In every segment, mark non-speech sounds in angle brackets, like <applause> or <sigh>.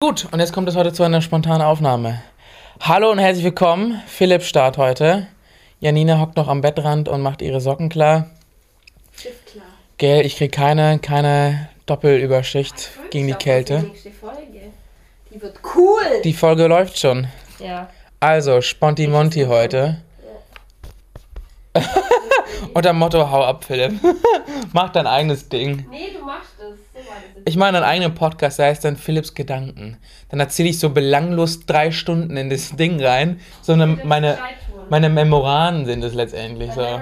Gut, und jetzt kommt es heute zu einer spontanen Aufnahme. Hallo und herzlich willkommen. Philipp Start heute. Janina hockt noch am Bettrand und macht ihre Socken klar. Ist klar. Gell, ich krieg keine, keine Doppelüberschicht gegen die Kälte. Die nächste Folge. Die wird cool. Die Folge läuft schon. ja. Also, Sponti Monti heute. <laughs> Unter dem Motto, hau ab, Philipp. <laughs> Mach dein eigenes Ding. Nee, du machst es. Ich mache einen eigenen Podcast, der heißt dann Philipps Gedanken. Dann erzähle ich so belanglos drei Stunden in das Ding rein. So eine, meine, meine Memoiren sind es letztendlich. So.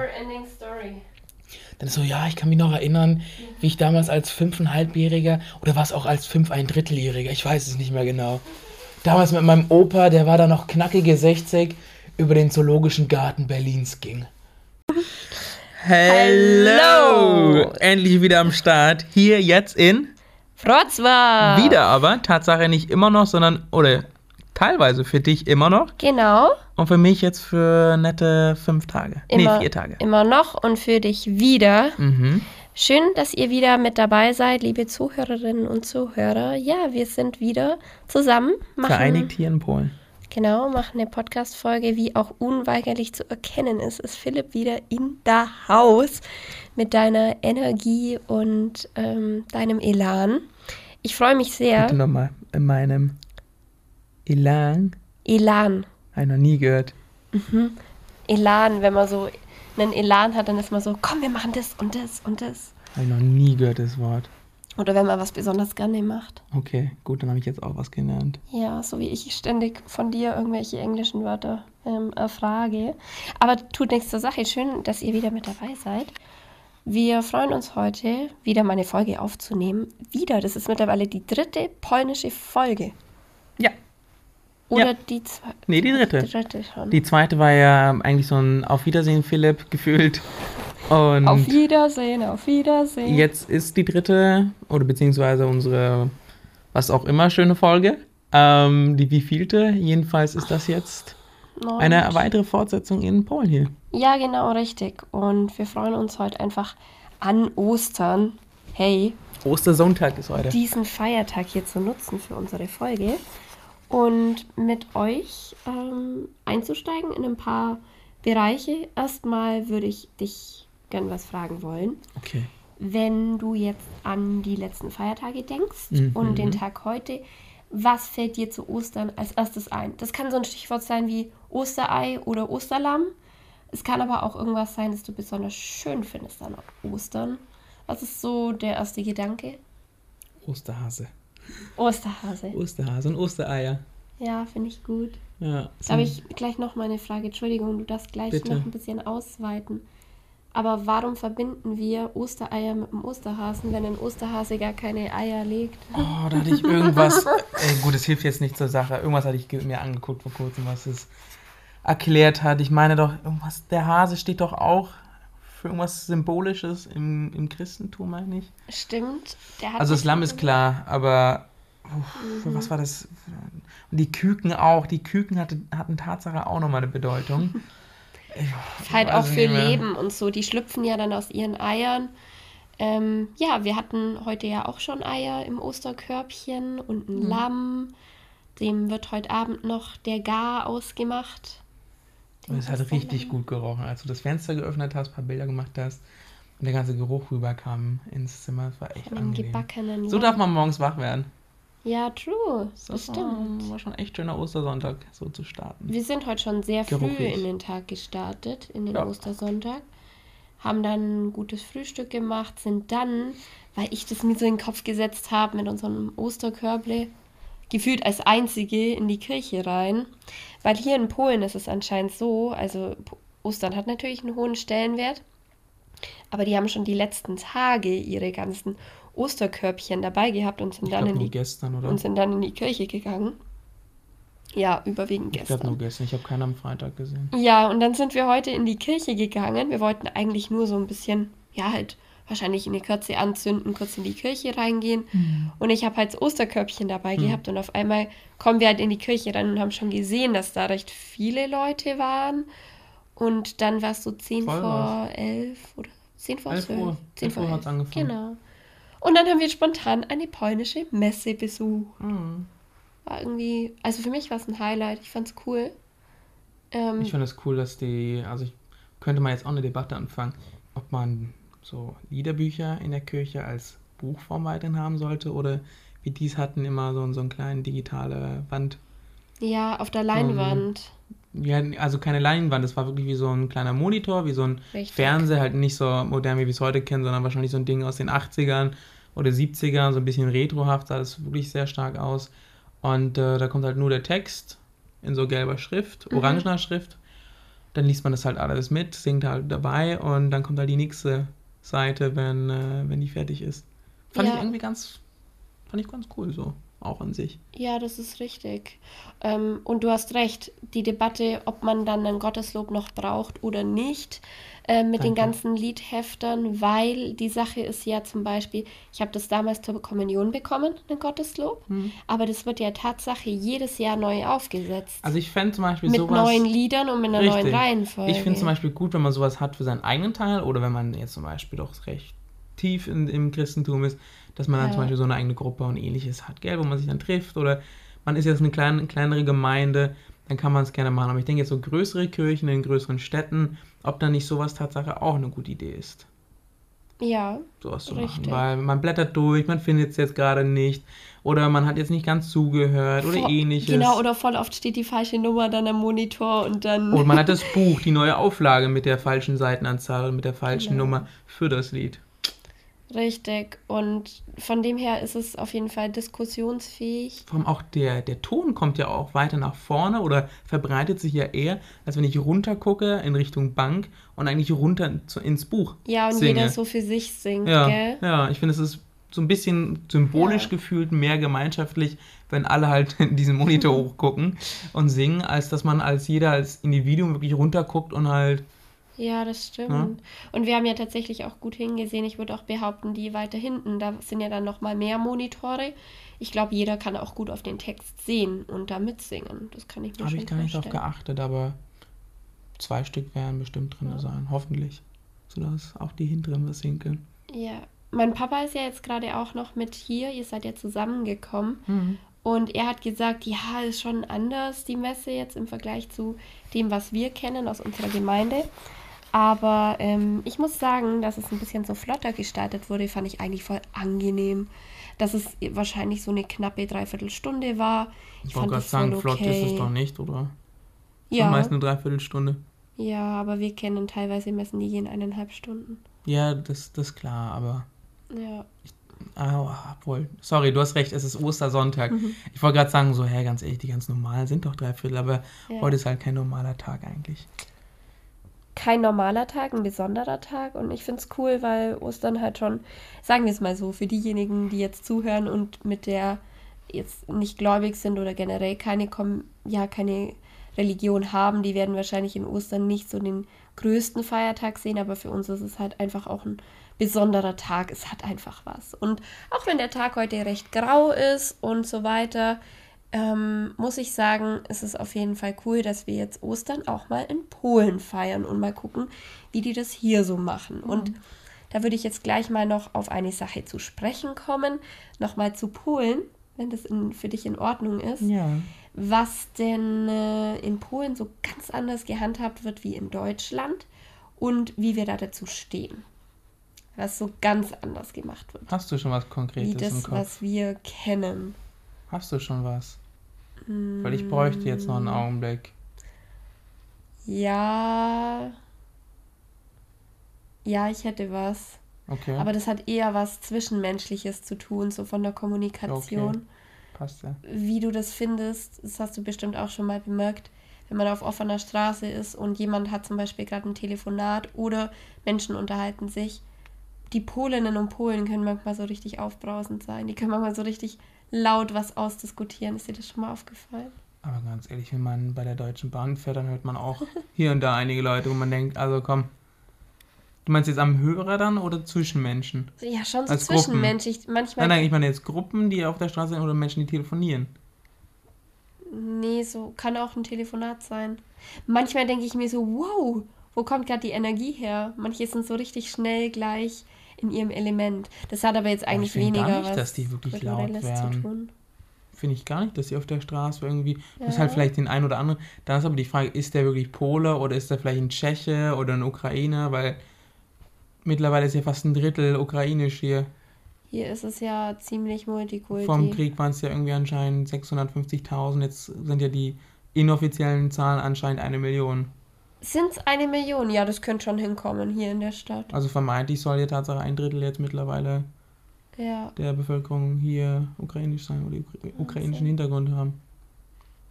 Dann so, ja, ich kann mich noch erinnern, wie ich damals als fünfeinhalbjähriger oder was auch als fünf ein Dritteljähriger, ich weiß es nicht mehr genau. Damals mit meinem Opa, der war da noch knackige 60, über den Zoologischen Garten Berlins ging. Hello! Endlich wieder am Start. Hier jetzt in. Frotzwar. Wieder aber, Tatsache nicht immer noch, sondern, oder teilweise für dich immer noch. Genau. Und für mich jetzt für nette fünf Tage. Immer, nee, vier Tage. Immer noch und für dich wieder. Mhm. Schön, dass ihr wieder mit dabei seid, liebe Zuhörerinnen und Zuhörer. Ja, wir sind wieder zusammen. Machen, Vereinigt hier in Polen. Genau, machen eine Podcast-Folge. Wie auch unweigerlich zu erkennen ist, ist Philipp wieder in der Haus mit deiner Energie und ähm, deinem Elan. Ich freue mich sehr. Bitte nochmal in meinem Elan. Elan. Habe noch nie gehört. Elan, wenn man so einen Elan hat, dann ist man so, komm, wir machen das und das und das. Habe ich noch nie gehört, das Wort. Oder wenn man was besonders gerne macht. Okay, gut, dann habe ich jetzt auch was gelernt. Ja, so wie ich ständig von dir irgendwelche englischen Wörter ähm, erfrage. Aber tut nichts zur Sache. Schön, dass ihr wieder mit dabei seid. Wir freuen uns heute, wieder mal eine Folge aufzunehmen. Wieder, das ist mittlerweile die dritte polnische Folge. Ja. Oder Ja. die zweite? Nee, die dritte. Die dritte schon. Die zweite war ja eigentlich so ein Auf Wiedersehen, Philipp, gefühlt. Und auf Wiedersehen, auf Wiedersehen. jetzt ist die dritte, oder beziehungsweise unsere, was auch immer, schöne Folge. Ähm, die wievielte? Jedenfalls ist das jetzt Neun. eine weitere Fortsetzung in Polen hier. Ja, genau, richtig. Und wir freuen uns heute einfach an Ostern. Hey, Ostersonntag ist heute. diesen Feiertag hier zu nutzen für unsere Folge und mit euch ähm, einzusteigen in ein paar Bereiche. Erstmal würde ich dich gern was fragen wollen. Okay. Wenn du jetzt an die letzten Feiertage denkst Mhm. und den Tag heute, was fällt dir zu Ostern als erstes ein? Das kann so ein Stichwort sein wie Osterei oder Osterlamm. Es kann aber auch irgendwas sein, das du besonders schön findest an Ostern. Was ist so der erste Gedanke? Osterhase. Osterhase. Osterhase und Ostereier. Ja, finde ich gut. Ja. Da habe ich gleich noch mal eine Frage. Entschuldigung, du darfst gleich Bitte. noch ein bisschen ausweiten. Aber warum verbinden wir Ostereier mit dem Osterhasen, wenn ein Osterhase gar keine Eier legt? Oh, da hatte ich irgendwas. Ey, gut, es hilft jetzt nicht zur Sache. Irgendwas hatte ich mir angeguckt vor kurzem, was es erklärt hat. Ich meine doch, irgendwas, der Hase steht doch auch für irgendwas Symbolisches im, im Christentum, meine ich. Stimmt. Also das Lamm ist klar, aber uff, für was war das? Und die Küken auch. Die Küken hatte, hatten Tatsache auch nochmal eine Bedeutung. <laughs> Ist halt auch für. Leben und so. Die schlüpfen ja dann aus ihren Eiern. Ähm, ja, wir hatten heute ja auch schon Eier im Osterkörbchen und ein Mhm. Lamm. Dem wird heute Abend noch der Gar ausgemacht. Und es hat richtig gut gerochen. Als du das Fenster geöffnet hast, ein paar Bilder gemacht hast und der ganze Geruch rüberkam ins Zimmer. Das war echt Von angenehm. So darf man morgens wach werden. Ja, true. Das Das stimmt. war, war schon echt schöner Ostersonntag, so zu starten. Wir sind heute schon sehr früh Geruchlich. in den Tag gestartet, in den Ja. Ostersonntag. Haben dann ein gutes Frühstück gemacht, sind dann, weil ich das mir so in den Kopf gesetzt habe, mit unserem Osterkörble, gefühlt als Einzige in die Kirche rein. Weil hier in Polen ist es anscheinend so, also Ostern hat natürlich einen hohen Stellenwert, aber die haben schon die letzten Tage ihre ganzen Osterkörbchen dabei gehabt und sind, Ich dann in, die, gestern, oder? und sind dann in die Kirche gegangen. Ja, überwiegend ich gestern. nur gestern. Ich habe keinen am Freitag gesehen. Ja, und dann sind wir heute in die Kirche gegangen. Wir wollten eigentlich nur so ein bisschen, ja, halt wahrscheinlich eine Kerze anzünden, kurz in die Kirche reingehen. Und ich habe halt das Osterkörbchen dabei gehabt und auf einmal kommen wir halt in die Kirche rein und haben schon gesehen, dass da recht viele Leute waren. Und dann war es so 10 Voll vor war's. 11 oder 10 vor 11 12. Uhr. 10 11 vor Uhr 11. hat's angefangen. Genau. Und dann haben wir spontan eine polnische Messe besucht. Mhm. irgendwie, also für mich war es ein Highlight. Ich fand's cool. Ähm, Ich finde es cool, dass die, also ich könnte mal jetzt auch eine Debatte anfangen, ob man so Liederbücher in der Kirche als Buchform weiterhin haben sollte oder wie die es hatten, immer so, so eine kleine digitale Wand. ja, auf der Leinwand. Ja, also keine Leinwand, das war wirklich wie so ein kleiner Monitor, wie so ein Richtig. Fernseher, halt nicht so modern, wie wir es heute kennen, sondern wahrscheinlich so ein Ding aus den 80ern oder 70ern, so ein bisschen retrohaft, sah das wirklich sehr stark aus. Und äh, da kommt halt nur der Text in so gelber Schrift, Mhm. orangener Schrift. Dann liest man das halt alles mit, singt halt dabei und dann kommt halt die nächste Seite, wenn, äh, wenn die fertig ist. Fand Ja. ich irgendwie ganz, fand ich ganz cool so, auch an sich. Ja, das ist richtig. Ähm, und du hast recht, die Debatte, ob man dann ein Gotteslob noch braucht oder nicht, äh, mit den Danke. ganzen Liedheftern, weil die Sache ist ja zum Beispiel, ich habe das damals zur Kommunion bekommen, ein Gotteslob, Hm. aber das wird ja Tatsache jedes Jahr neu aufgesetzt. Also ich fände zum Beispiel mit sowas... neuen Liedern und mit einer neuen Reihenfolge. Ich finde zum Beispiel gut, wenn man sowas hat für seinen eigenen Teil oder wenn man jetzt zum Beispiel doch recht tief in, im Christentum ist, dass man dann Ja. zum Beispiel so eine eigene Gruppe und ähnliches hat, gell, wo man sich dann trifft oder man ist jetzt eine kleine, kleinere Gemeinde, dann kann man es gerne machen. Aber ich denke jetzt so größere Kirchen in größeren Städten, ob dann nicht sowas Tatsache auch eine gute Idee ist, Ja, sowas zu Richtig. machen. Weil man blättert durch, man findet es jetzt gerade nicht oder man hat jetzt nicht ganz zugehört oder Vo- ähnliches. Genau, oder voll oft steht die falsche Nummer dann am Monitor und dann. Und man hat das <laughs> Buch, die neue Auflage mit der falschen Seitenanzahl und mit der falschen Genau. Nummer für das Lied. Richtig. Und von dem her ist es auf jeden Fall diskussionsfähig. Vor allem auch der, der Ton kommt ja auch weiter nach vorne oder verbreitet sich ja eher, als wenn ich runter gucke in Richtung Bank und eigentlich runter zu, ins Buch. Ja, und singe. jeder so für sich singt, Ja, gell? ja, ich finde, es ist so ein bisschen symbolisch Ja. gefühlt, mehr gemeinschaftlich, wenn alle halt in <laughs> diesen Monitor <laughs> hochgucken und singen, als dass man als jeder als Individuum wirklich runterguckt und halt, Ja, das stimmt. Ja. Und wir haben ja tatsächlich auch gut hingesehen. Ich würde auch behaupten, die weiter hinten, da sind ja dann noch mal mehr Monitore. Ich glaube, jeder kann auch gut auf den Text sehen und da mitsingen. Das kann ich mir habe schon ich gar nicht vorstellen. geachtet, aber zwei Stück werden bestimmt drin Ja. sein, hoffentlich. Sodass auch die hinteren was singen können. Ja, mein Papa ist ja jetzt gerade auch noch mit hier. Ihr seid ja zusammengekommen. Mhm. Und er hat gesagt, ja, ist schon anders die Messe jetzt im Vergleich zu dem, was wir kennen aus unserer Gemeinde. Aber ähm, ich muss sagen, dass es ein bisschen so flotter gestaltet wurde, fand ich eigentlich voll angenehm. Dass es wahrscheinlich so eine knappe Dreiviertelstunde war. Ich fand wollte gerade sagen, voll flott ist es okay. doch nicht, oder? Ja. Meist eine Dreiviertelstunde. ja, aber wir kennen teilweise Messen, die gehen eineinhalb Stunden. Ja, das, das ist klar, aber. Ja, Ah, obwohl. Sorry, du hast recht, es ist Ostersonntag. Mhm. Ich wollte gerade sagen, so, hä, ganz ehrlich, die ganz normalen sind doch Dreiviertel, aber ja. heute ist halt kein normaler Tag eigentlich. Kein normaler Tag, ein besonderer Tag. Und ich finde es cool, weil Ostern halt schon, sagen wir es mal so, für diejenigen, die jetzt zuhören und mit der jetzt nicht gläubig sind oder generell keine, ja, keine Religion haben, die werden wahrscheinlich in Ostern nicht so den größten Feiertag sehen, aber für uns ist es halt einfach auch ein besonderer Tag. Es hat einfach was. Und auch wenn der Tag heute recht grau ist und so weiter, ähm, muss ich sagen, ist es auf jeden Fall cool, dass wir jetzt Ostern auch mal in Polen feiern und mal gucken, wie die das hier so machen. Und da würde ich jetzt gleich mal noch auf eine Sache zu sprechen kommen. Nochmal zu Polen, wenn das in, für dich in Ordnung ist. Ja. Was denn äh, in Polen so ganz anders gehandhabt wird wie in Deutschland und wie wir da dazu stehen. Was so ganz anders gemacht wird. Hast du schon was Wie Konkretes im das, Kopf? was wir kennen. Hast du schon was? Weil ich bräuchte jetzt noch einen Augenblick. Ja. Ja, ich hätte was. Okay. Aber das hat eher was Zwischenmenschliches zu tun, so von der Kommunikation. Okay. Passt ja. Wie du das findest, das hast du bestimmt auch schon mal bemerkt, wenn man auf offener Straße ist und jemand hat zum Beispiel gerade ein Telefonat oder Menschen unterhalten sich. Die Polinnen und Polen können manchmal so richtig aufbrausend sein. Die können manchmal so richtig laut was ausdiskutieren. Ist dir das schon mal aufgefallen? Aber ganz ehrlich, wenn man bei der Deutschen Bahn fährt, dann hört man auch hier und da einige Leute, wo man denkt, also komm. Du meinst jetzt am Hörer dann oder zwischen Menschen? Ja, schon so Als zwischenmenschlich. Manchmal Nein, nein, ich meine jetzt Gruppen, die auf der Straße sind oder Menschen, die telefonieren. Nee, so kann auch ein Telefonat sein. Manchmal denke ich mir so, wow, wo kommt gerade die Energie her? Manche sind so richtig schnell gleich in ihrem Element. Das hat aber jetzt eigentlich ich finde weniger gar nicht, was dass die wirklich laut zu tun. finde ich gar nicht, dass sie auf der Straße irgendwie. Ja. Das halt vielleicht den einen oder anderen. Da ist aber die Frage, ist der wirklich Pole oder ist der vielleicht ein Tscheche oder ein Ukrainer? Weil mittlerweile ist ja fast ein Drittel ukrainisch hier. Hier ist es ja ziemlich multikulti. Vom Krieg waren es ja irgendwie anscheinend 650.000. Jetzt sind ja die inoffiziellen Zahlen anscheinend eine Million. Sind es eine Million? Ja, das könnte schon hinkommen hier in der Stadt. Also vermeintlich soll ja Tatsache ein Drittel jetzt mittlerweile Ja, der Bevölkerung hier ukrainisch sein oder ukra ukrainischen Hintergrund haben.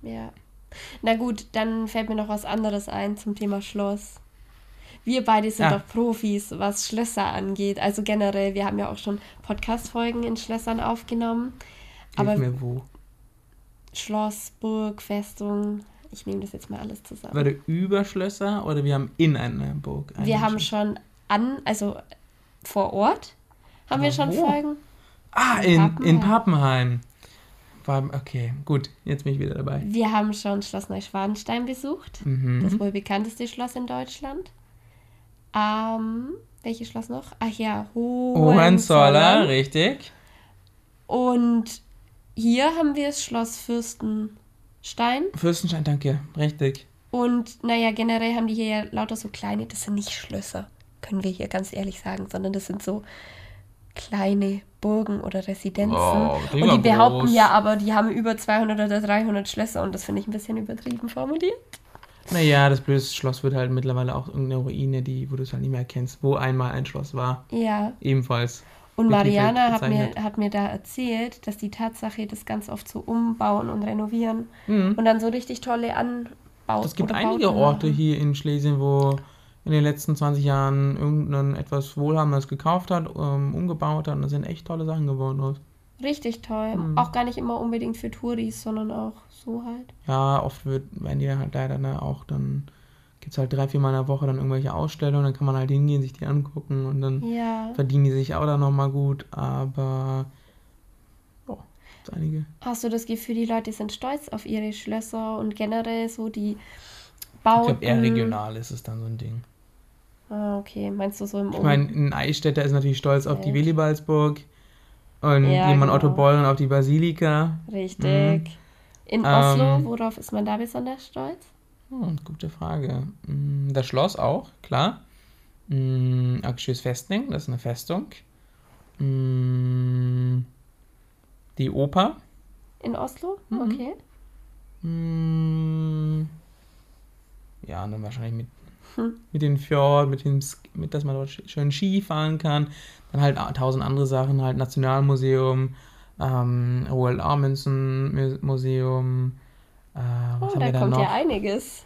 ja. Na gut, dann fällt mir noch was anderes ein zum Thema Schloss. Wir beide sind Ja. doch Profis, was Schlösser angeht. Also generell, wir haben ja auch schon Podcast-Folgen in Schlössern aufgenommen. Hilf Aber mir wo. Schloss, Burg, Festung, ich nehme das jetzt mal alles zusammen. Warte, über Schlösser oder wir haben in einer Burg? ein Wir haben schon an, also vor Ort haben wir Aber schon wo? Folgen. Ah, in in, Pappenheim. in Pappenheim. War, okay, gut, jetzt bin ich wieder dabei. Wir haben schon Schloss Neuschwanstein besucht. Mhm. Das wohl bekannteste Schloss in Deutschland. Ähm, welches Schloss noch? Ach ja, Hohenzollern, Hohenzollern. richtig. Und hier haben wir das Schloss Fürstenstein. Fürstenstein, danke, richtig. Und naja, generell haben die hier ja lauter so kleine, das sind nicht Schlösser, können wir hier ganz ehrlich sagen, sondern das sind so kleine Burgen oder Residenzen. Oh, und die behaupten ja aber, die haben über 200 oder 300 Schlösser und das finde ich ein bisschen übertrieben formuliert. Naja, das blöde Schloss wird halt mittlerweile auch irgendeine Ruine, die, wo du es halt nicht mehr erkennst, wo einmal ein Schloss war. Ja, Ebenfalls. Und Mariana hat mir, hat mir da erzählt, dass die Tatsache das ganz oft so umbauen und renovieren Mhm. und dann so richtig tolle Anbauten. Es gibt einige Orte hier in Schlesien, wo in den letzten 20 Jahren irgendein etwas Wohlhabendes gekauft hat, ähm, umgebaut hat und da sind echt tolle Sachen geworden aus. Richtig toll. Mhm. Auch gar nicht immer unbedingt für Touris, sondern auch so halt. Ja, oft wird, werden die halt leider ne, auch dann, gibt es halt drei, vier Mal in der Woche dann irgendwelche Ausstellungen, dann kann man halt hingehen, sich die angucken und dann Ja. verdienen die sich auch dann nochmal gut, aber gibt's einige. Hast du das Gefühl, die Leute sind stolz auf ihre Schlösser und generell so die Ich Bauten? glaube, eher regional ist es dann so ein Ding. Ah, okay. Meinst du so im Ich meine, ein Eichstätter ist natürlich stolz auf die? Willibaldsburg und Ja, jemand Otto genau. Beuren auf die Basilika. Richtig. In Ähm, Oslo, worauf ist man da besonders stolz? Hm, gute Frage. Hm, Das Schloss auch, klar. Hm, Aksjös Festning, das ist eine Festung. Hm, Die Oper. In Oslo? Mhm. Okay. Hm, Ja, und dann wahrscheinlich mit, Hm. mit den Fjord, mit dem, mit, dass man dort sch- schön Ski fahren kann. Dann halt tausend andere Sachen, halt Nationalmuseum, ähm, Roald Amundsen Mu- Museum. Äh, was Oh, haben da wir da kommt noch? ja einiges.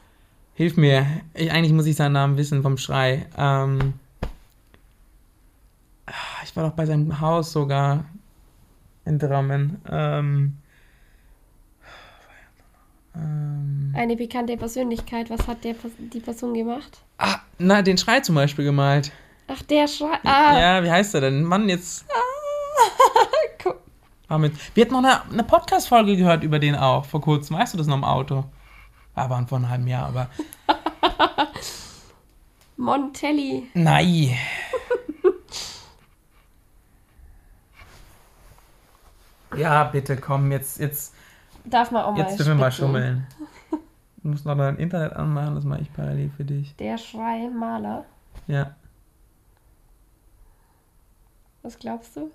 Hilf mir. Ich, eigentlich muss ich seinen Namen wissen vom Schrei. Ähm, ah, ich war doch bei seinem Haus sogar in Drammen. Ähm, ähm, Eine bekannte Persönlichkeit. Was hat der, die Person gemacht? ah, na, den Schrei zum Beispiel gemalt. Ach, der Schrei. Ah, Ja, wie heißt er denn? Mann, jetzt. Gu- <laughs> War mit. Wir hatten noch eine, eine Podcast-Folge gehört über den auch vor kurzem. Weißt du das noch im Auto? Aber vor einem halben Jahr, aber. <laughs> Montelli. Nein. <laughs> ja, bitte komm, jetzt, jetzt, Darf man auch mal jetzt dürfen wir mal schummeln. Du musst noch dein Internet anmachen, das mache ich parallel für dich. Der Schrei Maler. Ja. Was glaubst du?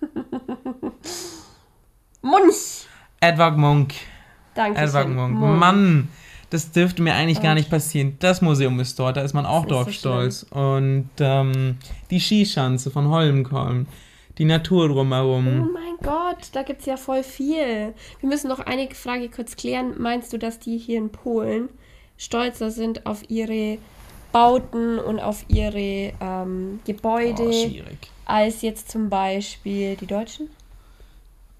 <laughs> Munch. Edward Monk. Danke. Edward Monk. Mann, das dürfte mir eigentlich gar nicht passieren. Das Museum ist dort, da ist man auch nicht drauf so stolz. Und ähm, die Skischanze von Holmenkollen, die Natur Oh drumherum. mein Gott, da gibt es ja voll viel. Wir müssen noch eine Frage kurz klären. Meinst du, dass die hier in Polen stolzer sind auf ihre Bauten und auf ihre ähm, Gebäude Oh, schwierig. als jetzt zum Beispiel die Deutschen?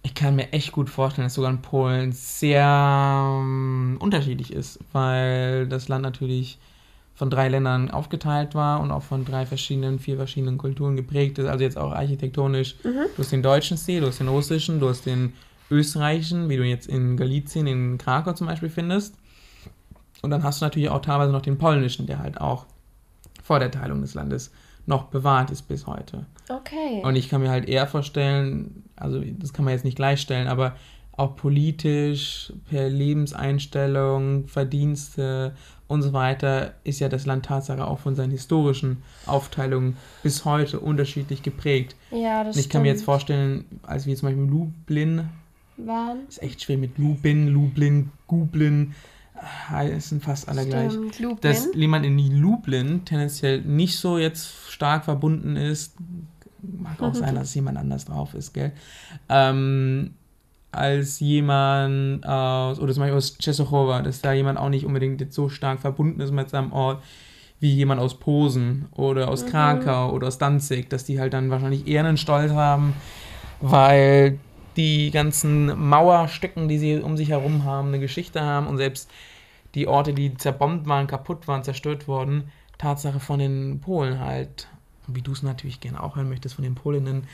Ich kann mir echt gut vorstellen, dass sogar in Polen sehr ähm, unterschiedlich ist, weil das Land natürlich von drei Ländern aufgeteilt war und auch von drei verschiedenen, vier verschiedenen Kulturen geprägt ist. Also jetzt auch architektonisch. Mhm. Du hast den deutschen Stil, du hast den russischen, du hast den österreichischen, wie du jetzt in Galizien, in Krakau zum Beispiel findest. Und dann hast du natürlich auch teilweise noch den polnischen, der halt auch vor der Teilung des Landes noch bewahrt ist bis heute. Okay. Und ich kann mir halt eher vorstellen, also das kann man jetzt nicht gleichstellen, aber auch politisch, per Lebenseinstellung, Verdienste und so weiter, ist ja das Land Tatsache auch von seinen historischen Aufteilungen bis heute unterschiedlich geprägt. Ja, das Und ich kann mir jetzt vorstellen, als wir zum Beispiel in Lublin, waren. ist echt schwer mit Lubin, Lublin, Gublin, heißen fast alle gleich. Stimmt, Lublin. Dass jemand in Lublin tendenziell nicht so jetzt stark verbunden ist, mag auch sein, dass jemand anders drauf ist, gell? Ähm, als jemand aus, oder zum Beispiel aus Czestochowa, dass da jemand auch nicht unbedingt jetzt so stark verbunden ist mit seinem Ort wie jemand aus Posen oder aus Krakau oder aus Danzig, dass die halt dann wahrscheinlich eher einen Stolz haben, weil die ganzen Mauerstücken, die sie um sich herum haben, eine Geschichte haben und selbst die Orte, die zerbombt waren, kaputt waren, zerstört worden, Tatsache von den Polen halt, wie du es natürlich gerne auch hören möchtest, von den Polinnen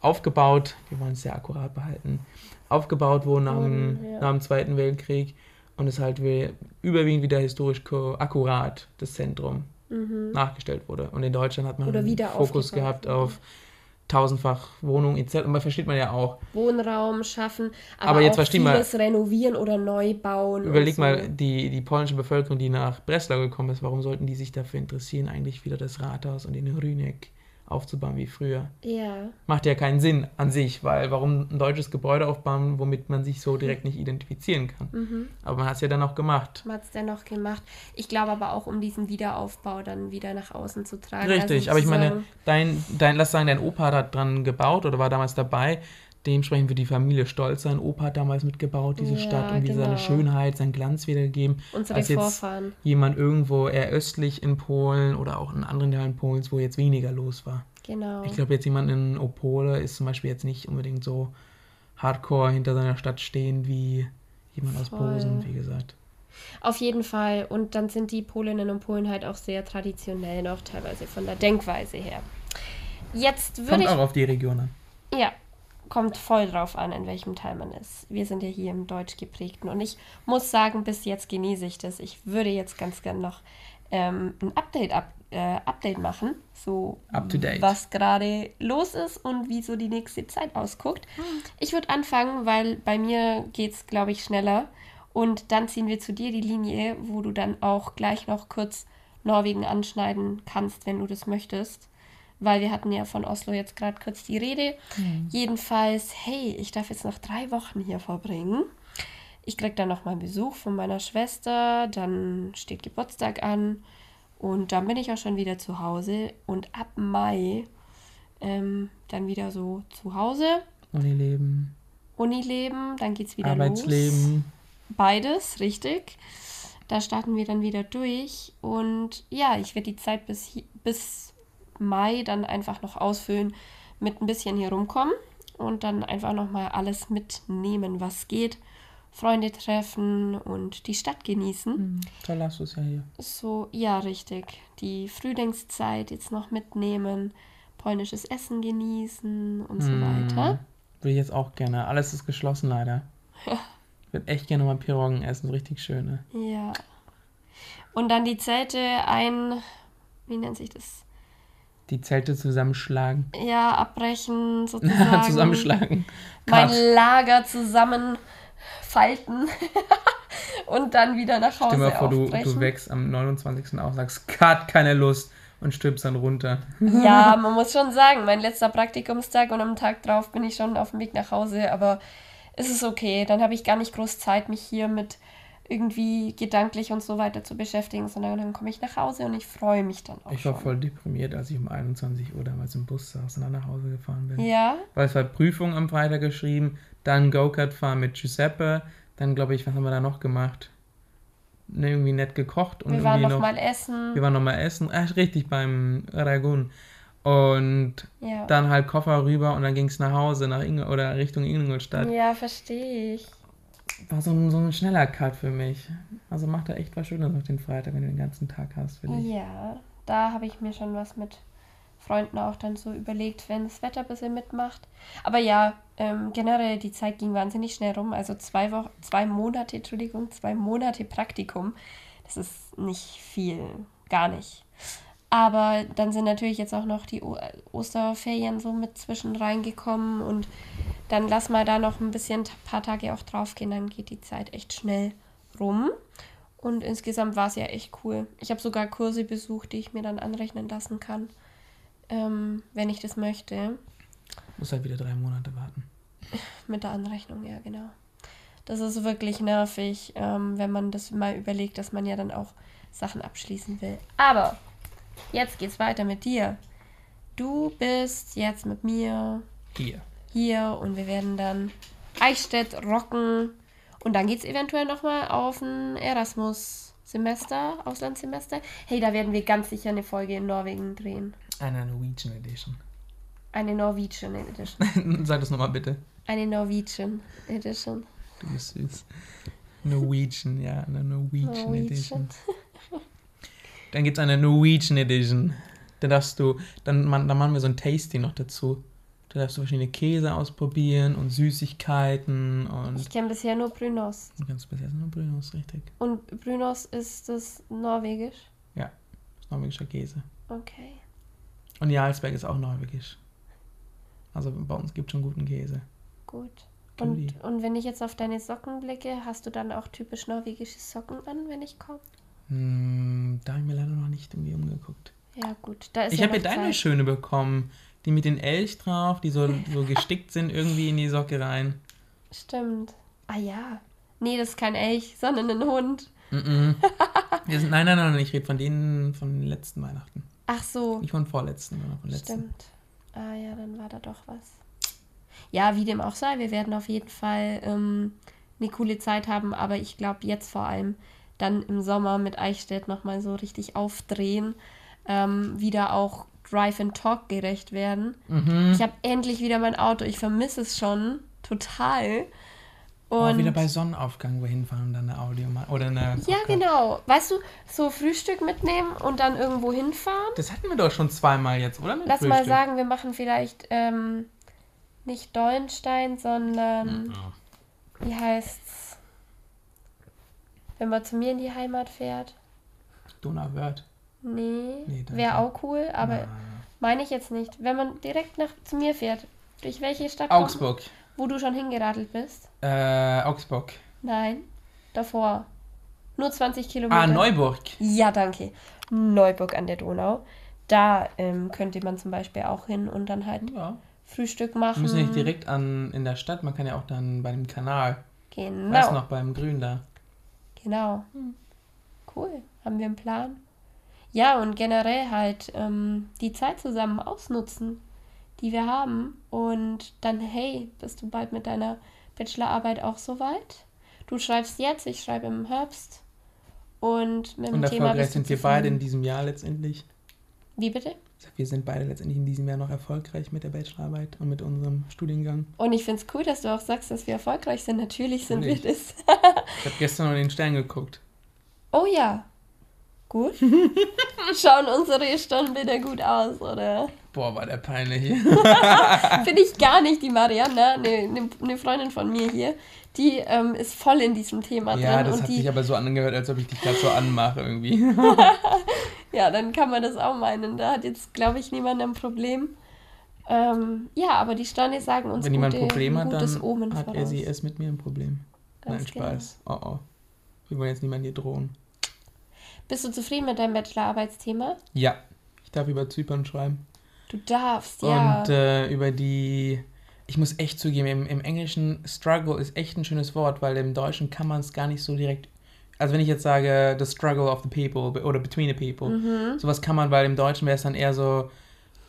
aufgebaut, wir wollen es sehr akkurat behalten, aufgebaut wurden nach, dem, ja. nach dem Zweiten Weltkrieg und es halt wie, überwiegend wieder historisch akkurat das Zentrum nachgestellt wurde. Und in Deutschland hat man Mhm. Einen wieder Fokus gehabt auf tausendfach Wohnungen etc. Und das versteht man ja auch. Wohnraum schaffen, aber, Aber jetzt auch versteh mal- vieles renovieren oder neu bauen. Überleg so. mal, die, die polnische Bevölkerung, die nach Breslau gekommen ist, warum sollten die sich dafür interessieren, eigentlich wieder das Rathaus und den Rüneck aufzubauen wie früher? Ja, Macht ja keinen Sinn an sich, weil warum ein deutsches Gebäude aufbauen, womit man sich so direkt nicht identifizieren kann? Mhm. Aber man hat es ja dann auch gemacht. man hat es dennoch gemacht. Ich glaube aber auch, um diesen Wiederaufbau dann wieder nach außen zu tragen. Richtig, also aber ich meine, dein, dein, lass sagen, dein Opa hat dran gebaut oder war damals dabei. Dementsprechend wird die Familie stolz sein. Opa hat damals mitgebaut, diese Ja, Stadt, und seine genau. Schönheit, seinen Glanz wiedergegeben. unsere als jetzt Vorfahren. jemand irgendwo eher östlich in Polen oder auch in anderen Teilen Polens, wo jetzt weniger los war. Genau. Ich glaube, jetzt jemand in Opole ist zum Beispiel jetzt nicht unbedingt so hardcore hinter seiner Stadt stehen wie jemand aus Voll. Posen, wie gesagt. Auf jeden Fall. Und dann sind die Polinnen und Polen halt auch sehr traditionell noch, teilweise von der Denkweise her. Jetzt würde Kommt ich. auch auf die Region an. Ja, kommt voll drauf an, in welchem Teil man ist. Wir sind ja hier im deutsch geprägten. Und ich muss sagen, bis jetzt genieße ich das. Ich würde jetzt ganz gern noch ähm, ein Update, ab, äh, Update machen. So, Up to date. was gerade los ist und wie so die nächste Zeit ausguckt. Ich würde anfangen, weil bei mir geht es, glaube ich, schneller. Und dann ziehen wir zu dir die Linie, wo du dann auch gleich noch kurz Norwegen anschneiden kannst, wenn du das möchtest. Weil wir hatten ja von Oslo jetzt gerade kurz die Rede. Jedenfalls, hey, ich darf jetzt noch drei Wochen hier verbringen. Ich krieg dann noch mal Besuch von meiner Schwester, dann steht Geburtstag an und dann bin ich auch schon wieder zu Hause. Und ab Mai ähm, dann wieder so zu Hause, Unileben, Unileben, dann geht's wieder los. Arbeitsleben. Beides, richtig. Da starten wir dann wieder durch. Und ja, ich werde die Zeit bis, bis Mai dann einfach noch ausfüllen mit ein bisschen hier rumkommen und dann einfach nochmal alles mitnehmen, was geht. Freunde treffen und die Stadt genießen. Hm, toll hast du es ja hier. So, ja, richtig. Die Frühlingszeit jetzt noch mitnehmen, polnisches Essen genießen und so Hm. weiter. Würde ich jetzt auch gerne. Alles ist geschlossen leider. <laughs> Ich würde echt gerne mal Piroggen essen, richtig schöne. Ja. Und dann die Zelte ein, wie nennt sich das? Die Zelte zusammenschlagen. Ja, abbrechen <laughs> sozusagen. Zusammenschlagen. Mein Cut. Lager zusammenfalten <laughs> und dann wieder nach Hause Stell dir mal vor, du, du wächst am 29. auf, sagst, Cut, keine Lust und stirbst dann runter. <laughs> Ja, man muss schon sagen, mein letzter Praktikumstag und am Tag drauf bin ich schon auf dem Weg nach Hause, aber es ist okay. Dann habe ich gar nicht groß Zeit, mich hier mit irgendwie gedanklich und so weiter zu beschäftigen, sondern dann komme ich nach Hause und ich freue mich dann auch Ich war schon. voll deprimiert, als ich um 21 Uhr damals im Bus saß und dann nach Hause gefahren bin. Ja, Weil es war Prüfung am Freitag geschrieben, dann Go-Kart fahren mit Giuseppe, dann glaube ich, was haben wir da noch gemacht? Ne, irgendwie nett gekocht und wir waren irgendwie noch mal essen. wir waren noch mal essen, Ach, richtig beim Ragun. Und ja. dann halt Koffer rüber und dann ging es nach Hause, nach Inge oder Richtung Ingolstadt. ja, verstehe ich. War so ein, so ein schneller Cut für mich. Also macht da echt was Schönes auf den Freitag, wenn du den ganzen Tag hast, finde ich. Ja, da habe ich mir schon was mit Freunden auch dann so überlegt, wenn das Wetter ein bisschen mitmacht. Aber ja, ähm, generell die Zeit ging wahnsinnig schnell rum. Also zwei Wochen, zwei Monate, Entschuldigung, zwei Monate Praktikum. Das ist nicht viel, gar nicht. Aber dann sind natürlich jetzt auch noch die o Osterferien so mit zwischen reingekommen und dann lass mal da noch ein bisschen, ein paar Tage auch drauf gehen, dann geht die Zeit echt schnell rum. Und insgesamt war es ja echt cool. Ich habe sogar Kurse besucht, die ich mir dann anrechnen lassen kann, ähm, wenn ich das möchte. Muss halt wieder drei Monate warten. Mit der Anrechnung, ja, genau. Das ist wirklich nervig, ähm, wenn man das mal überlegt, dass man ja dann auch Sachen abschließen will. Aber jetzt geht's weiter mit dir. Du bist jetzt mit mir Hier. hier und wir werden dann Eichstätt rocken. Und dann geht's eventuell nochmal auf ein Erasmus-Semester, Auslandssemester. Hey, da werden wir ganz sicher eine Folge in Norwegen drehen. Eine Norwegian Edition. Eine Norwegian Edition. <laughs> Sag das nochmal bitte. Eine Norwegian Edition. Du bist süß. Norwegian, ja, eine Norwegian, Norwegian. Edition. <laughs> Dann gibt's eine Norwegian Edition. Da darfst du, dann, man, dann machen wir so ein Tasting noch dazu. Da darfst du verschiedene Käse ausprobieren und Süßigkeiten und. Ich kenne bisher nur Brynos. Du kannst bis jetzt nur Brünos, richtig. Und Brynos ist das norwegisch? Das ist norwegischer Käse. Okay. Und Jarlsberg ist auch norwegisch. Also bei uns gibt schon guten Käse. Gut. Und, und wenn ich jetzt auf deine Socken blicke, hast du dann auch typisch norwegische Socken an, wenn ich komme? Hm, da habe ich mir leider noch nicht irgendwie umgeguckt. Ja, gut. Da ist Ich ja habe ja deine Zeit. schöne bekommen. Die mit den Elch drauf, die so, so gestickt sind irgendwie in die Socke rein. Stimmt. Ah ja. Nee, das ist kein Elch, sondern ein Hund. Mhm. <laughs> Wir sind, nein, nein, nein, ich rede von denen von den letzten Weihnachten. Ach so. Nicht von vorletzten, sondern von letzten. Stimmt. Ah ja, dann war da doch was. Ja, wie dem auch sei, wir werden auf jeden Fall ähm, eine coole Zeit haben, aber ich glaube jetzt vor allem dann im Sommer mit Eichstätt nochmal so richtig aufdrehen, ähm, wieder auch Drive and Talk gerecht werden. Mhm. Ich habe endlich wieder mein Auto, ich vermisse es schon total. Oh, Und wieder bei Sonnenaufgang wohin fahren und dann eine Audio mal oder eine. ja, Podcast. genau. Weißt du, so Frühstück mitnehmen und dann irgendwo hinfahren. Das hatten wir doch schon zweimal jetzt, oder? Mit Lass mal Frühstück? sagen, wir machen vielleicht ähm, nicht Dollenstein, sondern wie heißt's? Wenn man zu mir in die Heimat fährt. Donauwörth. Nee, Nee, wäre auch cool, aber Na. meine ich jetzt nicht. Wenn man direkt nach zu mir fährt, durch welche Stadt kommt- Augsburg. wo du schon hingeradelt bist? Äh, Augsburg. Nein, davor. Nur 20 Kilometer. Ah, Neuburg. Ja, danke. Neuburg an der Donau. Da ähm, könnte man zum Beispiel auch hin und dann halt Ja. Frühstück Wir machen. müssen nicht direkt an in der Stadt, man kann ja auch dann bei dem Kanal. Genau. Weißt noch, beim Grün da. Genau. Cool. Haben wir einen Plan? Ja, und generell halt ähm, die Zeit zusammen ausnutzen, die wir haben. Und dann, hey, bist du bald mit deiner Bachelorarbeit auch soweit? Du schreibst jetzt, ich schreibe im Herbst. Und mit dem Und Thema erfolgreich bist du sind wir beide in diesem Jahr letztendlich. Wie bitte? Wir sind beide letztendlich in diesem Jahr noch erfolgreich mit der Bachelorarbeit und mit unserem Studiengang. Und ich finde es cool, dass du auch sagst, dass wir erfolgreich sind. Natürlich sind Natürlich. wir das. Ich habe gestern noch in den Stern geguckt. Oh ja. Gut. <laughs> Schauen unsere Stirnbilder gut aus, oder? Boah, war der peinlich. <laughs> Finde ich gar nicht, die Marianne, eine ne, ne Freundin von mir hier, die ähm, ist voll in diesem Thema ja, drin. das und hat die, sich aber so angehört, als ob ich dich gerade so anmache irgendwie. <laughs> ja, dann kann man das auch meinen. Da hat jetzt, glaube ich, niemand ein Problem. Ähm, ja, aber die Sterne sagen uns Wenn jemand ein gute, Problem hat, dann Omen hat er voraus. sie es mit mir ein Problem. Ganz Nein, Spaß. Oh oh. Wir wollen jetzt niemand hier drohen. Bist du zufrieden mit deinem Bachelorarbeitsthema? Ja, ich darf über Zypern schreiben. Du darfst, ja. Und äh, über die. Ich muss echt zugeben, im, im Englischen Struggle ist echt ein schönes Wort, weil im Deutschen kann man es gar nicht so direkt. Also wenn ich jetzt sage, the struggle of the people oder between the people, mhm. sowas kann man, weil im Deutschen wäre es dann eher so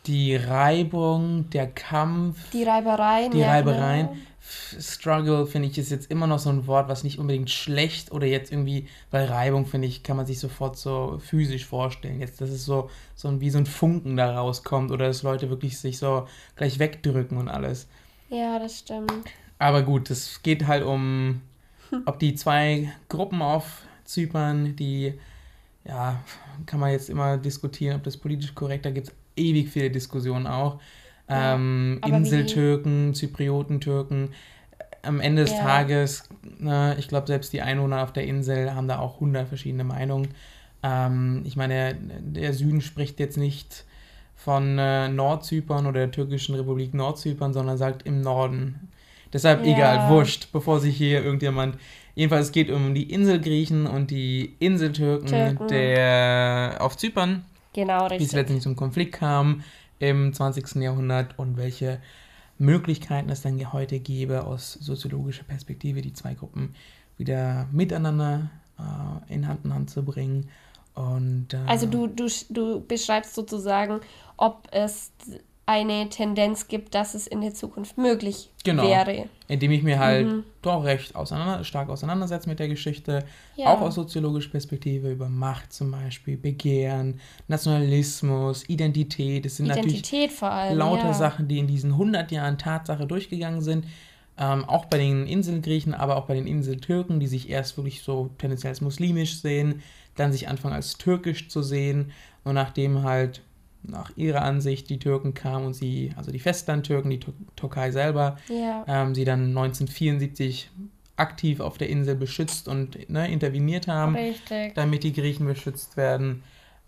die Reibung, der Kampf, Die Reibereien. die ja, Reibereien. Genau. Struggle finde ich ist jetzt immer noch so ein Wort, was nicht unbedingt schlecht oder jetzt irgendwie, weil Reibung finde ich, kann man sich sofort so physisch vorstellen. Jetzt, dass es so, so ein, wie so ein Funken da rauskommt oder dass Leute wirklich sich so gleich wegdrücken und alles. Ja, das stimmt. Aber gut, es geht halt um, ob die zwei Gruppen auf Zypern, die, ja, kann man jetzt immer diskutieren, ob das politisch korrekt, da gibt es ewig viele Diskussionen auch. Ja, ähm, Inseltürken, Zypriotentürken. Am Ende des Ja. Tages, ne, ich glaube, selbst die Einwohner auf der Insel haben da auch hundert verschiedene Meinungen. Ähm, ich meine, der Süden spricht jetzt nicht von äh, Nordzypern oder der türkischen Republik Nordzypern, sondern sagt im Norden. Deshalb Ja. egal, wurscht, bevor sich hier irgendjemand. Jedenfalls es geht um die Inselgriechen und die Inseltürken Türken. der auf Zypern, Genau, wie es richtig. letztendlich zum Konflikt kam im 20. Jahrhundert und welche Möglichkeiten es dann heute gäbe, aus soziologischer Perspektive die zwei Gruppen wieder miteinander äh, in Hand in Hand zu bringen. Und, äh, Also du, du, du beschreibst sozusagen, ob es eine Tendenz gibt, dass es in der Zukunft möglich Genau. wäre. indem ich mir halt Mhm. doch recht auseinander, stark auseinandersetze mit der Geschichte, Ja. auch aus soziologischer Perspektive über Macht zum Beispiel, Begehren, Nationalismus, Identität. Das sind natürlich Identität vor allem. lauter ja. Sachen, die in diesen 100 Jahren Tatsache durchgegangen sind. Ähm, auch bei den Inselgriechen, aber auch bei den Inseltürken, die sich erst wirklich so tendenziell als muslimisch sehen, dann sich anfangen als türkisch zu sehen und nachdem halt nach ihrer Ansicht die Türken kamen und sie, also die Festlandtürken, die Tür Türkei selber, Ja. ähm, sie dann 1974 aktiv auf der Insel beschützt und ne, interveniert haben, Richtig. damit die Griechen beschützt werden.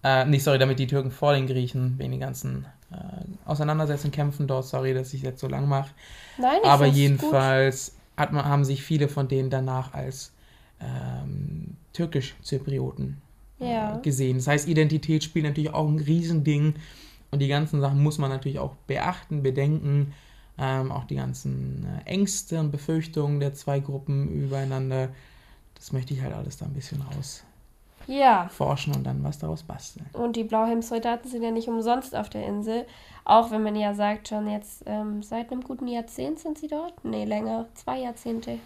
Äh, nicht, sorry, damit die Türken vor den Griechen wegen den ganzen äh, Auseinandersetzungen kämpfen dort. Sorry, dass ich jetzt so lang mache. Nein, Aber jedenfalls hat man, haben sich viele von denen danach als ähm, türkisch-Zyprioten Ja. gesehen. Das heißt, Identität spielt natürlich auch ein Riesending und die ganzen Sachen muss man natürlich auch beachten, bedenken. Ähm, auch die ganzen äh, Ängste und Befürchtungen der zwei Gruppen übereinander. Das möchte ich halt alles da ein bisschen gut. Ja. rausforschen und dann was daraus basteln. Und die Blauhelmsoldaten sind ja nicht umsonst auf der Insel. Auch wenn man ja sagt, schon jetzt ähm, seit einem guten Jahrzehnt sind sie dort. Nee, länger. Zwei Jahrzehnte.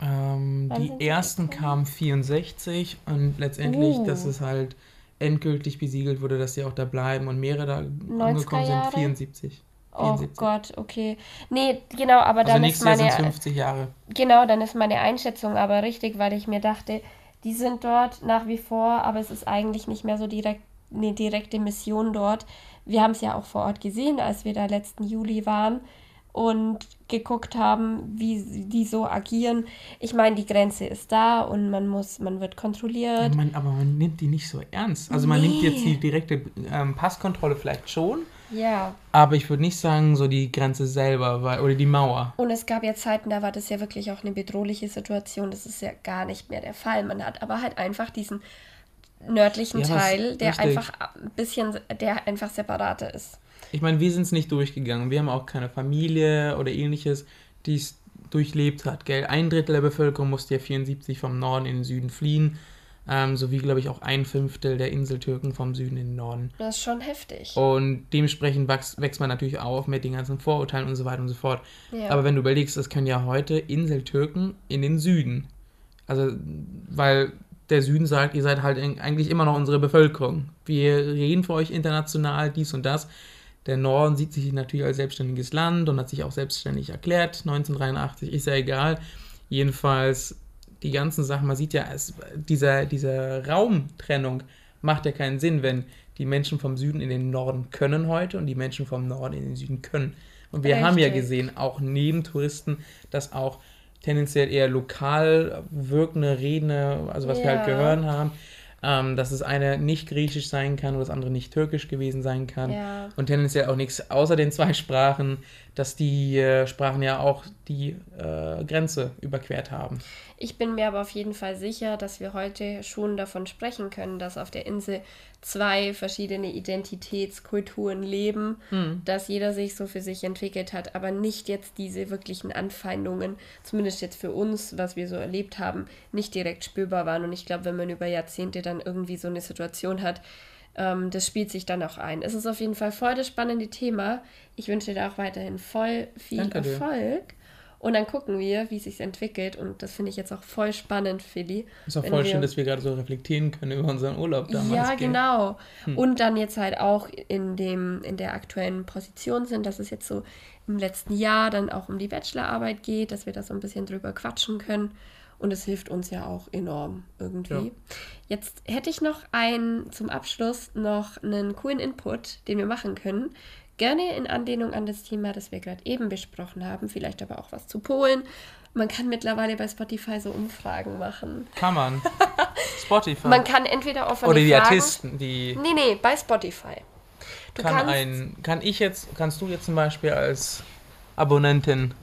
Ähm, die ersten kamen 64 und letztendlich, Uh. dass es halt endgültig besiegelt wurde, dass sie auch da bleiben und mehrere da 90er angekommen sind, Jahre? 74. Oh 74. Gott, okay. Nee, genau, aber Also dann ist Jahr sind meine es 50 Jahre. Genau, dann ist meine Einschätzung aber richtig, weil ich mir dachte, die sind dort nach wie vor, aber es ist eigentlich nicht mehr so direkt eine direkte Mission dort. Wir haben es ja auch vor Ort gesehen, als wir da letzten Juli waren und geguckt haben, wie die so agieren. Ich meine, die Grenze ist da und man muss, man wird Ja, kontrolliert. man, aber man nimmt die nicht so ernst. Also man nimmt Nee. jetzt die direkte ähm, Passkontrolle vielleicht schon, Ja. aber ich würde nicht sagen, so die Grenze selber weil, oder die Mauer. Und es gab ja Zeiten, da war das ja wirklich auch eine bedrohliche Situation. Das ist ja gar nicht mehr der Fall. Man hat aber halt einfach diesen nördlichen Ja, Teil, der richtig. einfach ein bisschen, der einfach separater ist. Ich meine, wir sind es nicht durchgegangen. Wir haben auch keine Familie oder ähnliches, die es durchlebt hat. Gell? Ein Drittel der Bevölkerung musste ja 74 vom Norden in den Süden fliehen, ähm, sowie, glaube ich, auch ein Fünftel der Inseltürken vom Süden in den Norden. Das ist schon heftig. Und dementsprechend wächst, wächst man natürlich auf mit den ganzen Vorurteilen und so weiter und so fort. Ja. Aber wenn du überlegst, es können ja heute Inseltürken in den Süden. Also, weil der Süden sagt, ihr seid halt eigentlich immer noch unsere Bevölkerung. Wir reden für euch international, dies und das. Der Norden sieht sich natürlich als selbstständiges Land und hat sich auch selbstständig erklärt. 1983 ist ja egal. Jedenfalls die ganzen Sachen, man sieht ja, es, dieser, diese Raumtrennung macht ja keinen Sinn, wenn die Menschen vom Süden in den Norden können heute und die Menschen vom Norden in den Süden können. Und wir haben ja Richtig. gesehen, auch neben Touristen, dass auch tendenziell eher lokal wirkende Redner, also was wir halt Ja. gehört haben, ähm, dass das eine nicht griechisch sein kann und das andere nicht türkisch gewesen sein kann. Ja. Und tendenziell auch nichts außer den zwei Sprachen, dass die äh, Sprachen ja auch die äh, Grenze überquert haben. Ich bin mir aber auf jeden Fall sicher, dass wir heute schon davon sprechen können, dass auf der Insel zwei verschiedene Identitätskulturen leben, dass jeder sich so für sich entwickelt hat, aber nicht jetzt diese wirklichen Anfeindungen, zumindest jetzt für uns, was wir so erlebt haben, nicht direkt spürbar waren. Und ich glaube, wenn man über Jahrzehnte dann irgendwie so eine Situation hat, ähm, das spielt sich dann auch ein. Es ist auf jeden Fall voll das spannende Thema. Ich wünsche dir auch weiterhin voll viel Danke dir. Und dann gucken wir, wie es sich entwickelt. Und das finde ich jetzt auch voll spannend, Philly. Ist auch voll wir- schön, dass wir gerade so reflektieren können über unseren Urlaub damals. Ja, genau. Hm. Und dann jetzt halt auch in, dem, in der aktuellen Position sind, dass es jetzt so im letzten Jahr dann auch um die Bachelorarbeit geht, dass wir da so ein bisschen drüber quatschen können. Und es hilft uns ja auch enorm irgendwie. Ja. Jetzt hätte ich noch einen zum Abschluss noch einen coolen Input, den wir machen können. Gerne in Anlehnung an das Thema, das wir gerade eben besprochen haben, vielleicht aber auch was zu Polen. Man kann mittlerweile bei Spotify so Umfragen machen. Kann man. <laughs> Spotify. Man kann entweder offene Oder die Fragen... Artisten, die Nee, nee, bei Spotify. Du kann kannst, ein, kann ich jetzt, kannst du jetzt zum Beispiel als Abonnentin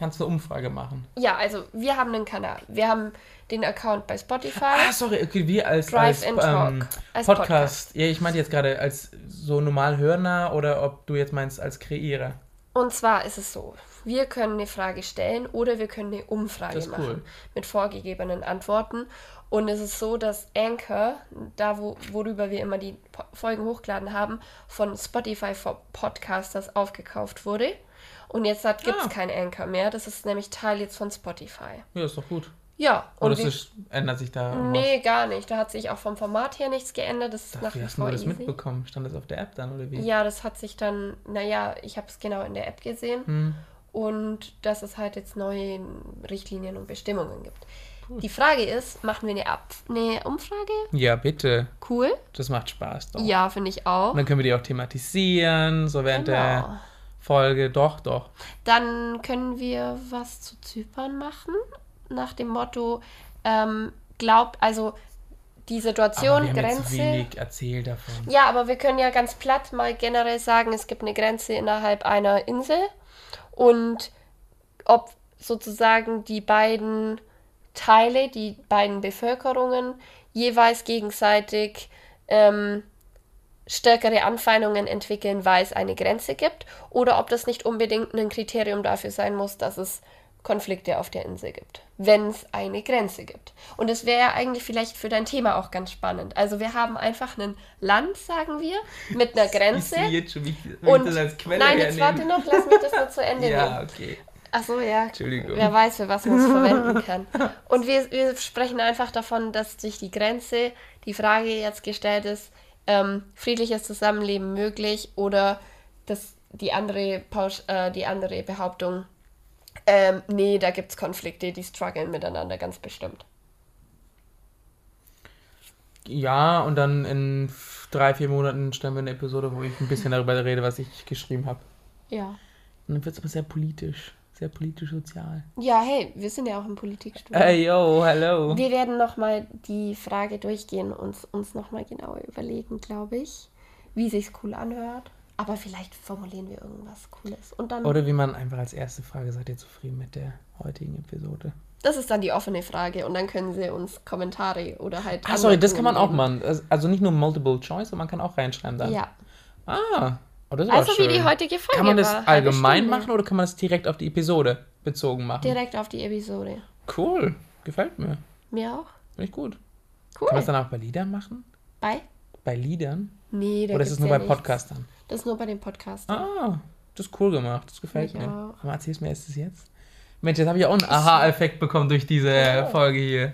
kannst eine Umfrage machen. Ja, also wir haben einen Kanal. Wir haben den Account bei Spotify. Ah, sorry, okay, wir als, Drive als, and Talk. ähm, Als Podcast. Podcast. Ja, ich meinte jetzt gerade als so normal Hörner oder ob du jetzt meinst als Kreierer. Und zwar ist es so, wir können eine Frage stellen oder wir können eine Umfrage machen cool. mit vorgegebenen Antworten. Und es ist so, dass Anchor, da wo, worüber wir immer die Folgen hochgeladen haben, von Spotify for Podcasters aufgekauft wurde. Und jetzt gibt es Ah. kein Anchor mehr. Das ist nämlich Teil jetzt von Spotify. Ja, ist doch gut. Ja, Oder und es wir, ist, ändert sich da irgendwas? nee, gar nicht. Da hat sich auch vom Format her nichts geändert. Das ist nach Wie wie hast du das easy. mitbekommen? Stand das auf der App dann oder wie? Ja, das hat sich dann, naja, ich habe es genau in der App gesehen. Hm. und dass es halt jetzt neue Richtlinien und Bestimmungen gibt. Die Frage ist, machen wir eine, Ab eine Umfrage? Ja, bitte. Cool. Das macht Spaß doch. Ja, finde ich auch. Und dann können wir die auch thematisieren, so während Genau. der Folge. Doch, doch. Dann können wir was zu Zypern machen, nach dem Motto, ähm, glaub, also die Aber Situation, wir haben Grenze. wenig erzählt davon. Ja, aber wir können ja ganz platt mal generell sagen, es gibt eine Grenze innerhalb einer Insel und ob sozusagen die beiden Teile, die beiden Bevölkerungen jeweils gegenseitig ähm, stärkere Anfeindungen entwickeln, weil es eine Grenze gibt, oder ob das nicht unbedingt ein Kriterium dafür sein muss, dass es Konflikte auf der Insel gibt, wenn es eine Grenze gibt. Und es wäre ja eigentlich vielleicht für dein Thema auch ganz spannend. Also wir haben einfach ein Land, sagen wir, mit einer Grenze. Ich jetzt schon, wie, Und das als Quelle nein, jetzt warte noch, lass mich das noch zu Ende <laughs> nehmen. Ja, okay. Ach so, ja. Entschuldigung. Wer weiß, für was man es verwenden <laughs> kann. Und wir, wir sprechen einfach davon, dass durch die Grenze die Frage jetzt gestellt ist, ähm, friedliches Zusammenleben möglich oder das, die, andere Pausch, äh, die andere Behauptung, ähm, nee, da gibt es Konflikte, die strugglen miteinander ganz bestimmt. Ja, und dann in drei, vier Monaten stellen wir eine Episode, wo ich ein bisschen darüber rede, was ich geschrieben habe. Ja. Und dann wird es aber sehr politisch. Sehr politisch-sozial. Ja, hey, wir sind ja auch im Politikstudium. Hey, yo, hello. Wir werden nochmal die Frage durchgehen und uns nochmal genauer überlegen, glaube ich, wie sich's cool anhört. Aber vielleicht formulieren wir irgendwas Cooles. Und dann, Oder wie man einfach als erste Frage, seid ihr zufrieden mit der heutigen Episode? das ist dann die offene Frage. Und dann können sie uns Kommentare oder halt. Ah, sorry, das kann man auch machen. Also- nicht nur Multiple Choice, sondern man kann auch reinschreiben dann. Ja. Ah, oh, Also wie schön. die heutige Folge Kann man das allgemein machen oder kann man das direkt auf die Episode bezogen machen? Direkt auf die Episode. Cool, gefällt mir. Mir auch. Finde ich gut. Cool. Kann man es dann auch bei Liedern machen? Bei? Bei Liedern? Nee, da Oder ist es nur ja bei nichts. Podcastern? Das ist nur bei den Podcastern. Ah, das ist cool gemacht. Das gefällt Ich mir. auch. Aber erzähl's mir erst jetzt. Mensch, jetzt habe ich auch einen Aha-Effekt bekommen durch diese Ja. Folge hier.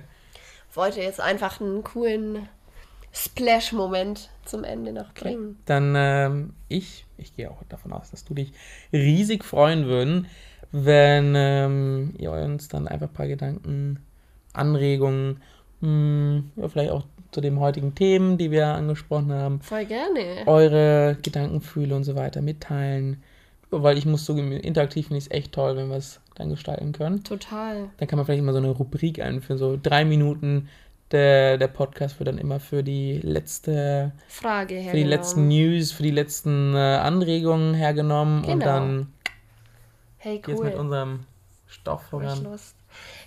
Wollte jetzt einfach einen coolen Splash-Moment zum Ende noch Okay. bringen. Dann ähm, ich, ich gehe auch davon aus, dass du dich riesig freuen würden, wenn ähm, ihr uns dann einfach ein paar Gedanken, Anregungen, mh, ja, vielleicht auch zu den heutigen Themen, die wir angesprochen haben, Voll gerne. eure Gedankenfühle und so weiter mitteilen. Weil ich muss so interaktiv finde ich es echt toll, wenn wir es dann gestalten können. Total. Dann kann man vielleicht immer so eine Rubrik einführen, so drei Minuten. Der, der Podcast wird dann immer für die letzte Frage für die hergenommen. letzten News, für die letzten äh, Anregungen hergenommen und Genau. dann Hey, geht's cool. mit unserem Stoff voran.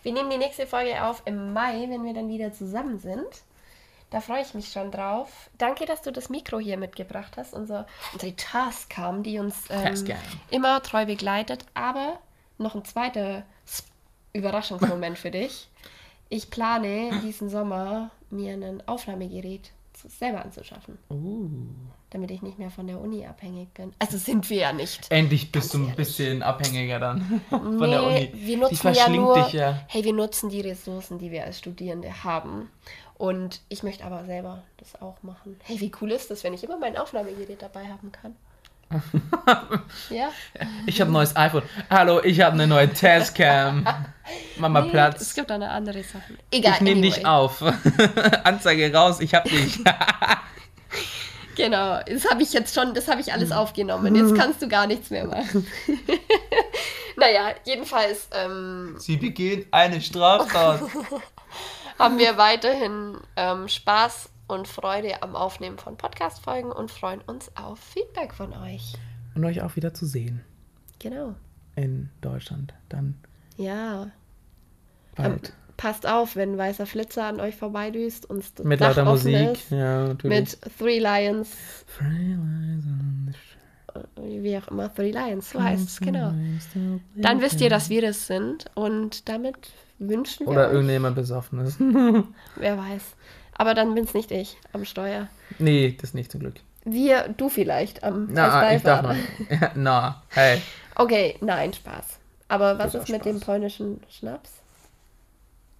Wir nehmen die nächste Folge auf im Mai, wenn wir dann wieder zusammen sind. Da freue ich mich schon drauf. Danke, dass du das Mikro hier mitgebracht hast. Unser, unsere Tascam, die uns ähm, immer treu begleitet. Aber noch ein zweiter Überraschungsmoment für dich. Ich plane diesen Sommer mir ein Aufnahmegerät selber anzuschaffen, Uh. damit ich nicht mehr von der Uni abhängig bin. Also sind wir ja nicht. Endlich bist du ein bisschen abhängiger dann <laughs> von nee, der Uni. wir nutzen ja nur, dich ja. hey, wir nutzen die Ressourcen, die wir als Studierende haben. Und ich möchte aber selber das auch machen. Hey, wie cool ist das, wenn ich immer mein Aufnahmegerät dabei haben kann? Ja? Ich habe ein neues iPhone. Hallo, ich habe eine neue Tascam. Mach mal Nee, Es Platz. gibt auch eine andere Sache. Egal. Ich nehme anyway. dich auf. <laughs> Anzeige raus, ich hab dich. <laughs> Genau, das habe ich jetzt schon, das habe ich alles aufgenommen. Jetzt kannst du gar nichts mehr machen. <laughs> naja, jedenfalls ähm, Sie begehen eine Straftat. haben wir weiterhin ähm, Spaß und Freude am Aufnehmen von Podcast-Folgen und freuen uns auf Feedback von euch. Und euch auch wieder zu sehen Genau. in Deutschland. Dann Ja. Bald. Ähm, passt auf, wenn ein weißer Flitzer an euch vorbeidüst und das Mit Dach lauter Musik. ist, Ja, natürlich. mit Three Lions, Three on the wie auch immer, Three Lions, so heißt es, genau. Dann Dann wisst ihr, dass wir das sind und damit wünschen wir Oder euch, irgendjemand besoffen ist. wer weiß. Aber dann bin's nicht ich am Steuer. nee, das nicht zum Glück. Wir, du vielleicht am Na, ich darf. Ja, na, hey. Okay, nein, Spaß. Aber was Das ist mit dem polnischen Schnaps?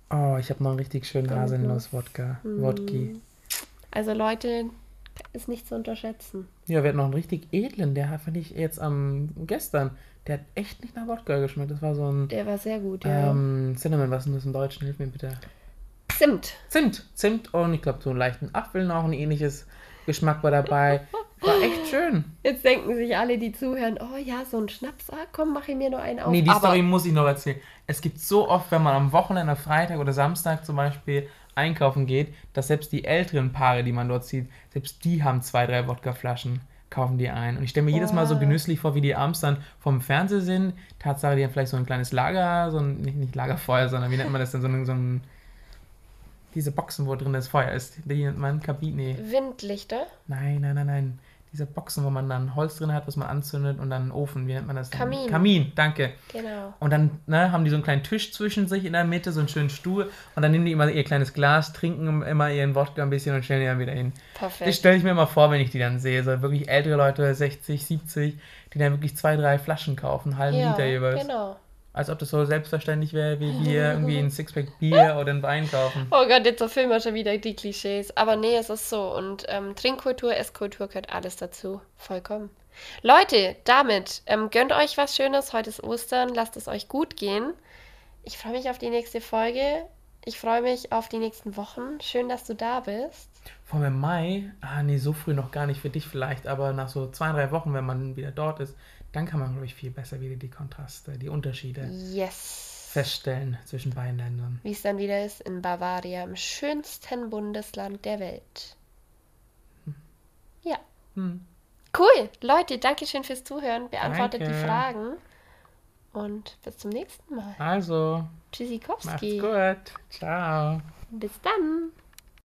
Oh, ich habe noch einen richtig schönen Haselnuss-Wodka. Hm. Wodki. Also Leute, ist nicht zu unterschätzen. Ja, wir hatten noch einen richtig edlen. Der fand ich jetzt am gestern. Der hat echt nicht nach Wodka geschmeckt. Das war so ein Der war sehr gut, ja. ähm, Cinnamon. Was ist denn das im Deutschen? Hilf mir bitte. Zimt. Zimt. Zimt und ich glaube so einen leichten Apfel noch. Ein ähnliches Geschmack war dabei. War echt schön. Jetzt denken sich alle, die zuhören, oh ja, so ein Schnaps, ah, komm, mach ich mir nur einen auf. Nee, die Aber Story muss ich noch erzählen. Es gibt so oft, wenn man am Wochenende, Freitag oder Samstag zum Beispiel einkaufen geht, dass selbst die älteren Paare, die man dort sieht, selbst die haben zwei, drei Wodkaflaschen, kaufen die ein. Und ich stelle mir jedes Mal so Boah. genüsslich vor, wie die abends dann vom Fernseher sind. Tatsache, die haben vielleicht so ein kleines Lager, so ein, nicht, nicht Lagerfeuer, sondern wie nennt man das denn, so ein, so ein diese Boxen, wo drin das Feuer ist. Die nennt man Kabine. Windlichter, Nein, nein, nein, nein. Diese Boxen, wo man dann Holz drin hat, was man anzündet und dann einen Ofen. Wie nennt man das? denn? Kamin. Kamin, danke. genau. Und dann ne, haben die so einen kleinen Tisch zwischen sich in der Mitte, so einen schönen Stuhl. Und dann nehmen die immer ihr kleines Glas, trinken immer ihren Wodka ein bisschen und stellen die dann wieder hin. Das Perfekt. stelle ich mir immer vor, wenn ich die dann sehe. So wirklich ältere Leute, 60, 70, die dann wirklich zwei, drei Flaschen kaufen, einen halben Ja, Liter jeweils. genau. Als ob das so selbstverständlich wäre, wie wir irgendwie ein Sixpack Bier oder ein Wein kaufen. Oh Gott, jetzt erfüllen wir schon wieder die Klischees. Aber nee, es ist so. Und ähm, Trinkkultur, Esskultur gehört alles dazu. Vollkommen. Leute, damit ähm, gönnt euch was Schönes. Heute ist Ostern. Lasst es euch gut gehen. Ich freue mich auf die nächste Folge. Ich freue mich auf die nächsten Wochen. Schön, dass du da bist. Vor allem im Mai, ah nee, so früh noch gar nicht für dich vielleicht, aber nach so zwei, drei Wochen, wenn man wieder dort ist, dann kann man, glaube ich, viel besser wieder die Kontraste, die Unterschiede Yes. feststellen zwischen beiden Ländern. Wie es dann wieder ist in Bavaria, im schönsten Bundesland der Welt. Ja. Hm. Cool. Leute, danke schön fürs Zuhören. Beantwortet die Danke. Fragen. Und bis zum nächsten Mal. Also, macht's Tschüssikowski. gut. Ciao. Bis dann.